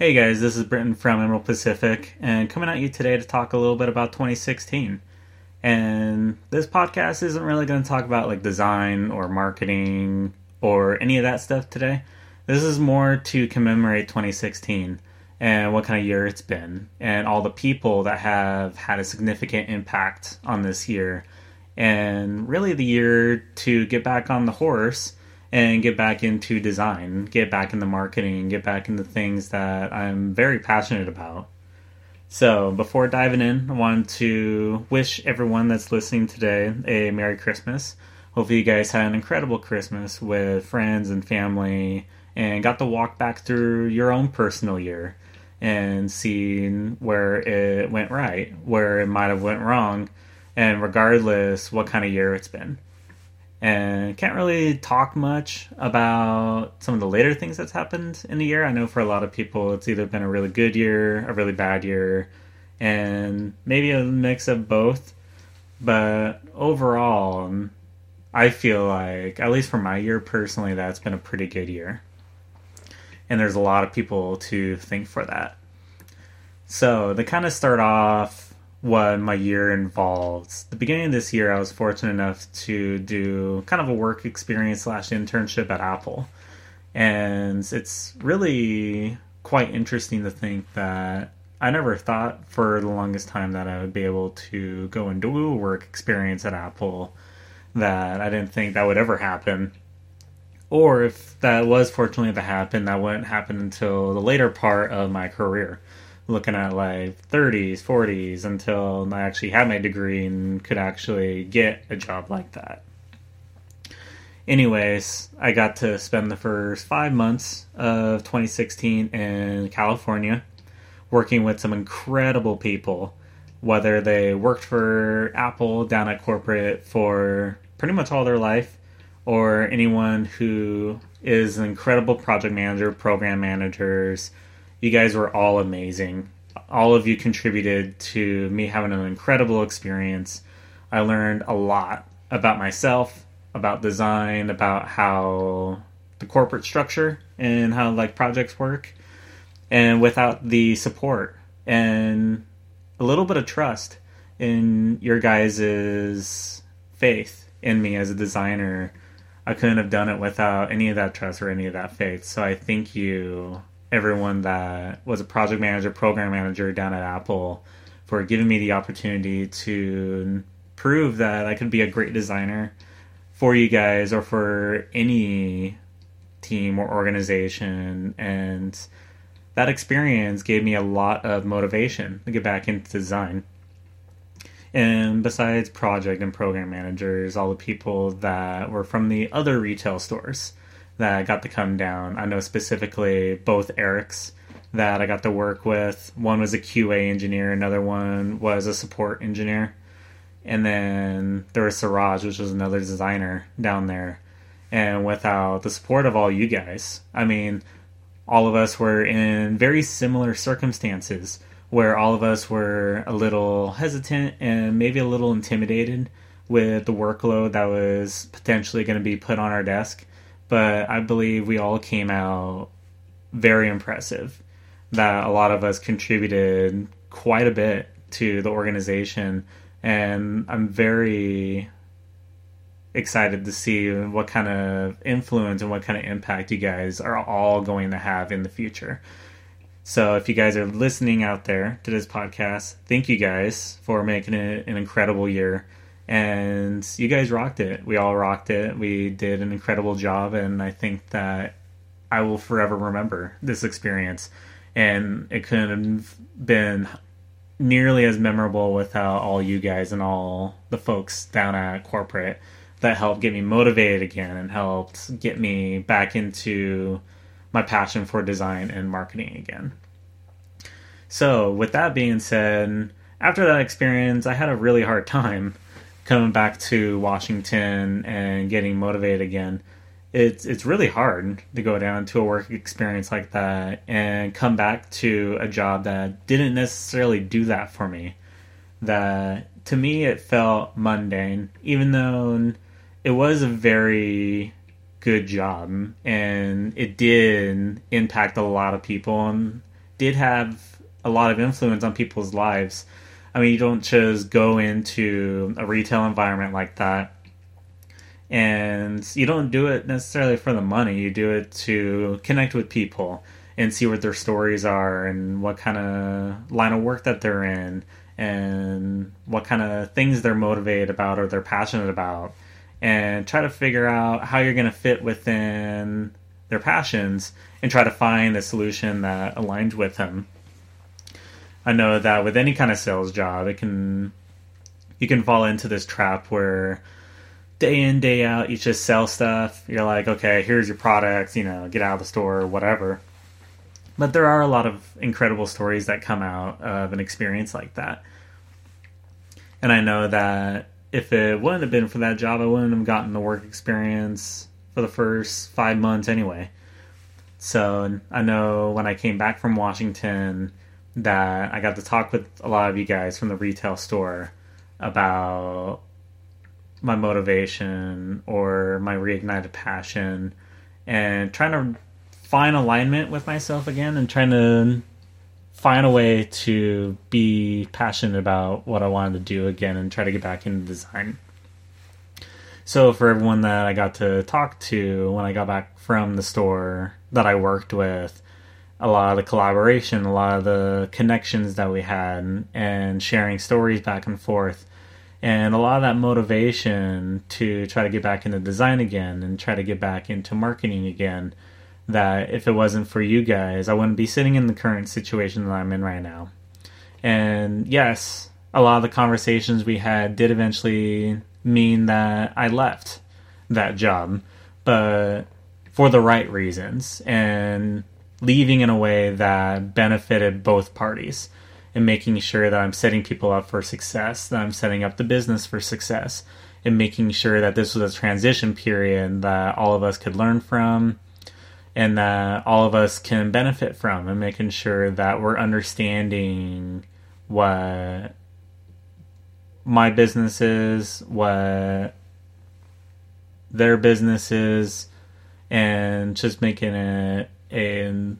Hey guys, this is Britton from Emerald Pacific, and coming at you today to talk a little bit about 2016. And this podcast isn't really going to talk about like design or marketing or any of that stuff today. This is more to commemorate 2016 and what kind of year it's been, and all the people that have had a significant impact on this year, and really the year to get back on the horse and get back into design, get back into marketing, get back into things that I'm very passionate about. So, before diving in, I want to wish everyone that's listening today a Merry Christmas. Hopefully, you guys had an incredible Christmas with friends and family and got to walk back through your own personal year and seeing where it went right, where it might have went wrong, and regardless what kind of year it's been and can't really talk much about some of the later things that's happened in the year. I know for a lot of people, it's either been a really good year, a really bad year, and maybe a mix of both. But overall, I feel like, at least for my year personally, that's been a pretty good year. And there's a lot of people to thank for that. So, to kind of start off what my year involves. The beginning of this year, I was fortunate enough to do kind of a work experience slash internship at Apple, and it's really quite interesting to think that I never thought for the longest time that I would be able to go and do a work experience at Apple. That I didn't think that would ever happen. Or if that was fortunately to happen, that wouldn't happen until the later part of my career looking at like 30s, 40s until I actually had my degree and could actually get a job like that. Anyways, I got to spend the first five months of 2016 in California working with some incredible people, whether they worked for Apple down at corporate for pretty much all their life, or anyone who is an incredible project manager, program managers, you guys were all amazing. All of you contributed to me having an incredible experience. I learned a lot about myself, about design, about how the corporate structure and how like projects work. And without the support and a little bit of trust in your guys' faith in me as a designer, I couldn't have done it without any of that trust or any of that faith. So I thank you everyone that was a project manager, program manager down at Apple for giving me the opportunity to prove that I could be a great designer for you guys or for any team or organization. And that experience gave me a lot of motivation to get back into design. And besides project and program managers, all the people that were from the other retail stores that got to come down. I know specifically both Erics that I got to work with. One was a QA engineer, another one was a support engineer. And then there was Siraj, which was another designer down there. And without the support of all you guys, I mean, all of us were in very similar circumstances where all of us were a little hesitant and maybe a little intimidated with the workload that was potentially going to be put on our desk but I believe we all came out very impressive. That a lot of us contributed quite a bit to the organization, and I'm very excited to see what kind of influence and what kind of impact you guys are all going to have in the future. So, if you guys are listening out there to this podcast, thank you guys for making it an incredible year and you guys rocked it. We all rocked it. We did an incredible job, and I think that I will forever remember this experience. And it couldn't have been nearly as memorable without all you guys and all the folks down at corporate that helped get me motivated again and helped get me back into my passion for design and marketing again. So, with that being said, after that experience, I had a really hard time coming back to Washington and getting motivated again, it's it's really hard to go down to a work experience like that and come back to a job that didn't necessarily do that for me. That to me it felt mundane, even though it was a very good job and it did impact a lot of people and did have a lot of influence on people's lives. I mean, you don't just go into a retail environment like that and you don't do it necessarily for the money. You do it to connect with people and see what their stories are and what kind of line of work that they're in and what kind of things they're motivated about or they're passionate about and try to figure out how you're going to fit within their passions and try to find a solution that aligns with them. I know that with any kind of sales job, it can you can fall into this trap where day in day out you just sell stuff. You're like, okay, here's your products, you know, get out of the store, or whatever. But there are a lot of incredible stories that come out of an experience like that. And I know that if it wouldn't have been for that job, I wouldn't have gotten the work experience for the first five months anyway. So I know when I came back from Washington that I got to talk with a lot of you guys from the retail store about my motivation or my reignited passion and trying to find alignment with myself again and trying to find a way to be passionate about what I wanted to do again and try to get back into design. So, for everyone that I got to talk to when I got back from the store that I worked with, a lot of the collaboration, a lot of the connections that we had, and sharing stories back and forth, and a lot of that motivation to try to get back into design again and try to get back into marketing again that if it wasn't for you guys, I wouldn't be sitting in the current situation that I'm in right now. And yes, a lot of the conversations we had did eventually mean that I left that job, but for the right reasons and leaving in a way that benefited both parties and making sure that I'm setting people up for success, that I'm setting up the business for success, and making sure that this was a transition period that all of us could learn from and that all of us can benefit from and making sure that we're understanding what my business is, what their business is, and just making it a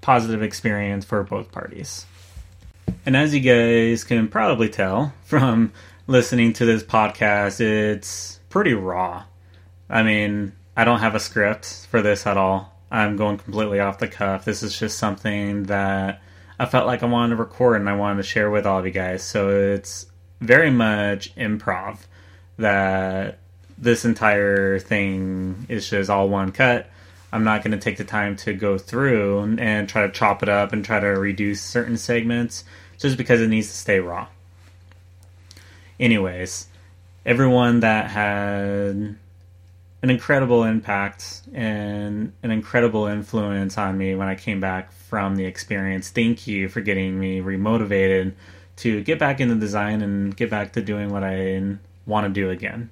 positive experience for both parties. And as you guys can probably tell from listening to this podcast, it's pretty raw. I mean, I don't have a script for this at all. I'm going completely off the cuff. This is just something that I felt like I wanted to record and I wanted to share with all of you guys. So it's very much improv that this entire thing is just all one cut. I'm not going to take the time to go through and try to chop it up and try to reduce certain segments just because it needs to stay raw. Anyways, everyone that had an incredible impact and an incredible influence on me when I came back from the experience. Thank you for getting me remotivated to get back into design and get back to doing what I want to do again.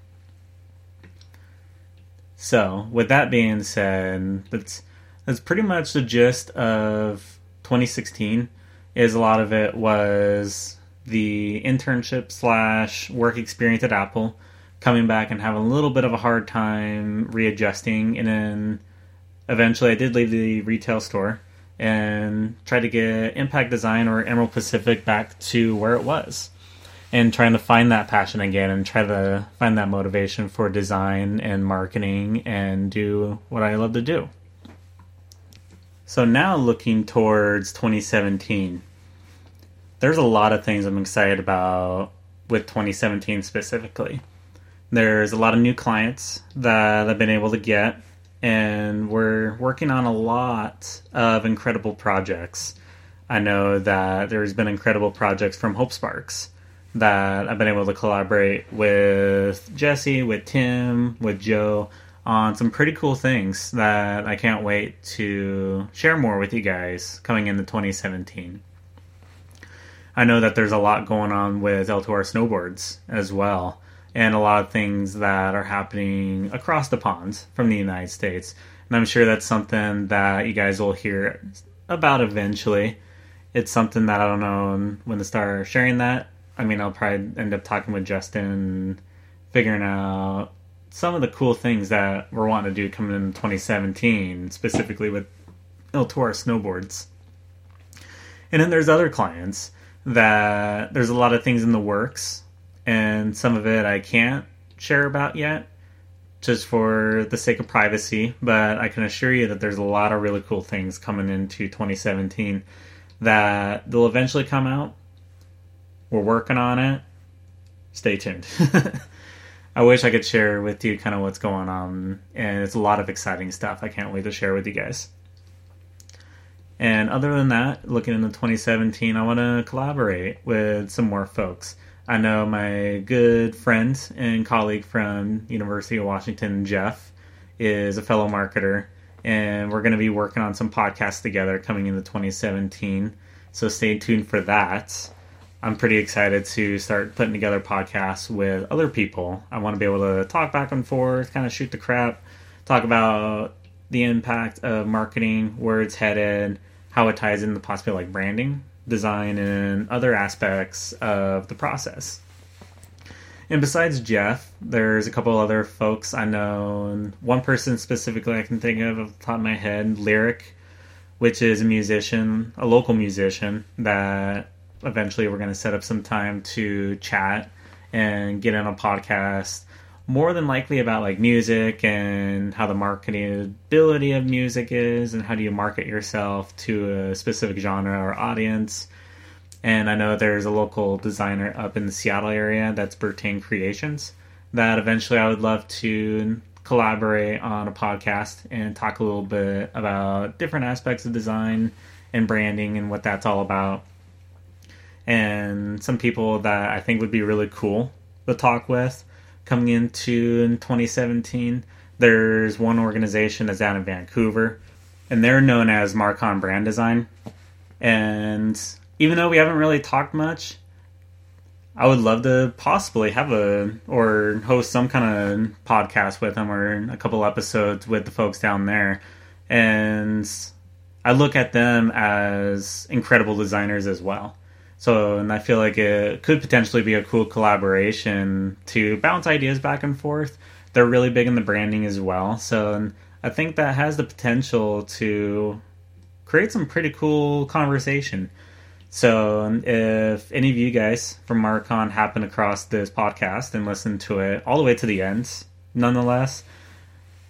So, with that being said, that's that's pretty much the gist of 2016. Is a lot of it was the internship slash work experience at Apple coming back and having a little bit of a hard time readjusting. And then eventually I did leave the retail store and try to get Impact Design or Emerald Pacific back to where it was. And trying to find that passion again and try to find that motivation for design and marketing and do what I love to do. So now looking towards 2017, there's a lot of things I'm excited about with 2017 specifically. There's a lot of new clients that I've been able to get, and we're working on a lot of incredible projects. I know that there's been incredible projects from Hope Sparks that I've been able to collaborate with Jesse, with Tim, with Joe on some pretty cool things that I can't wait to share more with you guys coming into 2017. I know that there's a lot going on with L2R snowboards as well and a lot of things that are happening across the pond from the United States. And I'm sure that's something that you guys will hear about eventually. It's something that I don't know when to start sharing that. I mean, I'll probably end up talking with Justin, figuring out some of the cool things that we're wanting to do coming in 2017, specifically with L2R snowboards. And then there's other clients that there's a lot of things in the works, and some of it I can't share about yet, just for the sake of privacy. But I can assure you that there's a lot of really cool things coming into 2017 that they'll eventually come out. We're working on it. Stay tuned. I wish I could share with you kind of what's going on, and it's a lot of exciting stuff. I can't wait to share with you guys. And other than that, looking into 2017, I want to collaborate with some more folks. I know my good friend and colleague from University of Washington, Jeff, is a fellow marketer, and we're going to be working on some podcasts together coming into 2017. So stay tuned for that. I'm pretty excited to start putting together podcasts with other people. I want to be able to talk back and forth, kind of shoot the crap, talk about the impact of marketing, where it's headed, how it ties into possibly like branding, design, and other aspects of the process. And besides Jeff, there's a couple other folks I know. One person specifically I can think of off the top of my head, Lyric, which is a musician, a local musician that eventually we're going to set up some time to chat and get on a podcast more than likely about like music and how the marketability of music is and how do you market yourself to a specific genre or audience. And I know there's a local designer up in the Seattle area that's Bertain Creations that eventually I would love to collaborate on a podcast and talk a little bit about different aspects of design and branding and what that's all about. And some people that I think would be really cool to talk with coming into in 2017. There's one organization that's down in Vancouver, and they're known as Marcon Brand Design. And even though we haven't really talked much, I would love to possibly have a or host some kind of podcast with them or a couple episodes with the folks down there. And I look at them as incredible designers as well. So, and I feel like it could potentially be a cool collaboration to bounce ideas back and forth. They're really big in the branding as well. So, I think that has the potential to create some pretty cool conversation. So, if any of you guys from Marcon happen across this podcast and listen to it all the way to the end, nonetheless,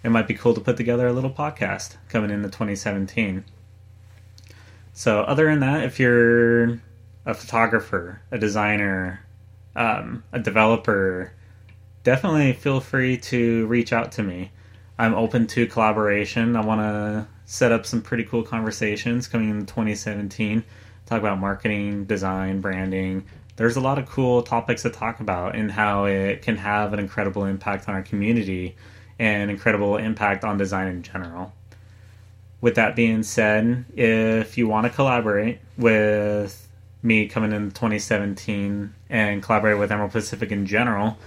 it might be cool to put together a little podcast coming into 2017. So, other than that, if you're a photographer, a designer, um, a developer, definitely feel free to reach out to me. I'm open to collaboration. I want to set up some pretty cool conversations coming in 2017. Talk about marketing, design, branding. There's a lot of cool topics to talk about and how it can have an incredible impact on our community and incredible impact on design in general. With that being said, if you want to collaborate with me coming in 2017 and collaborate with Emerald Pacific in general,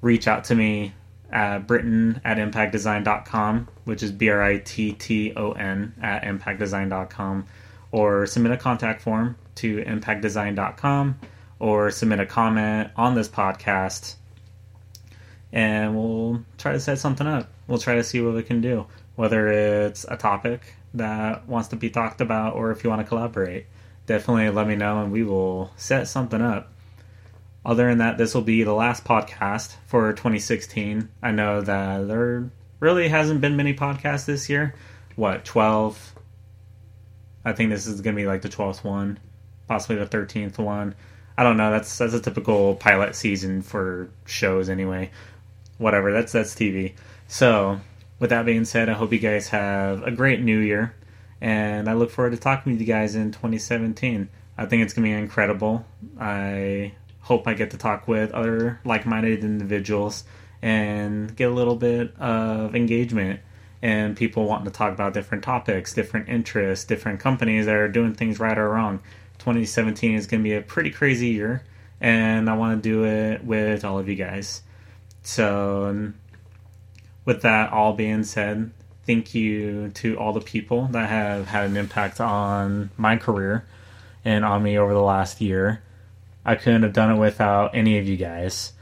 reach out to me at Britton at impactdesign.com, which is B R I T T O N at impactdesign.com, or submit a contact form to impactdesign.com, or submit a comment on this podcast, and we'll try to set something up. We'll try to see what we can do, whether it's a topic that wants to be talked about or if you want to collaborate definitely let me know and we will set something up. Other than that, this will be the last podcast for 2016. I know that there really hasn't been many podcasts this year. What, 12? I think this is going to be like the 12th one, possibly the 13th one. I don't know. That's that's a typical pilot season for shows anyway. Whatever. That's that's TV. So, with that being said, I hope you guys have a great new year and I look forward to talking with you guys in 2017. I think it's going to be incredible. I hope I get to talk with other like minded individuals and get a little bit of engagement and people wanting to talk about different topics, different interests, different companies that are doing things right or wrong. 2017 is going to be a pretty crazy year, and I want to do it with all of you guys. So, with that all being said, thank you to all the people that have had an impact on my career and on me over the last year. I couldn't have done it without any of you guys,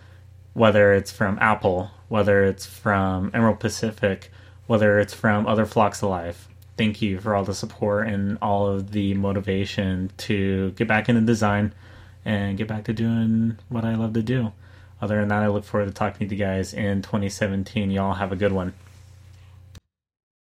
whether it's from Apple, whether it's from Emerald Pacific, whether it's from other flocks of life. thank you for all the support and all of the motivation to get back into design and get back to doing what I love to do. Other than that, I look forward to talking to you guys in 2017. Y'all have a good one.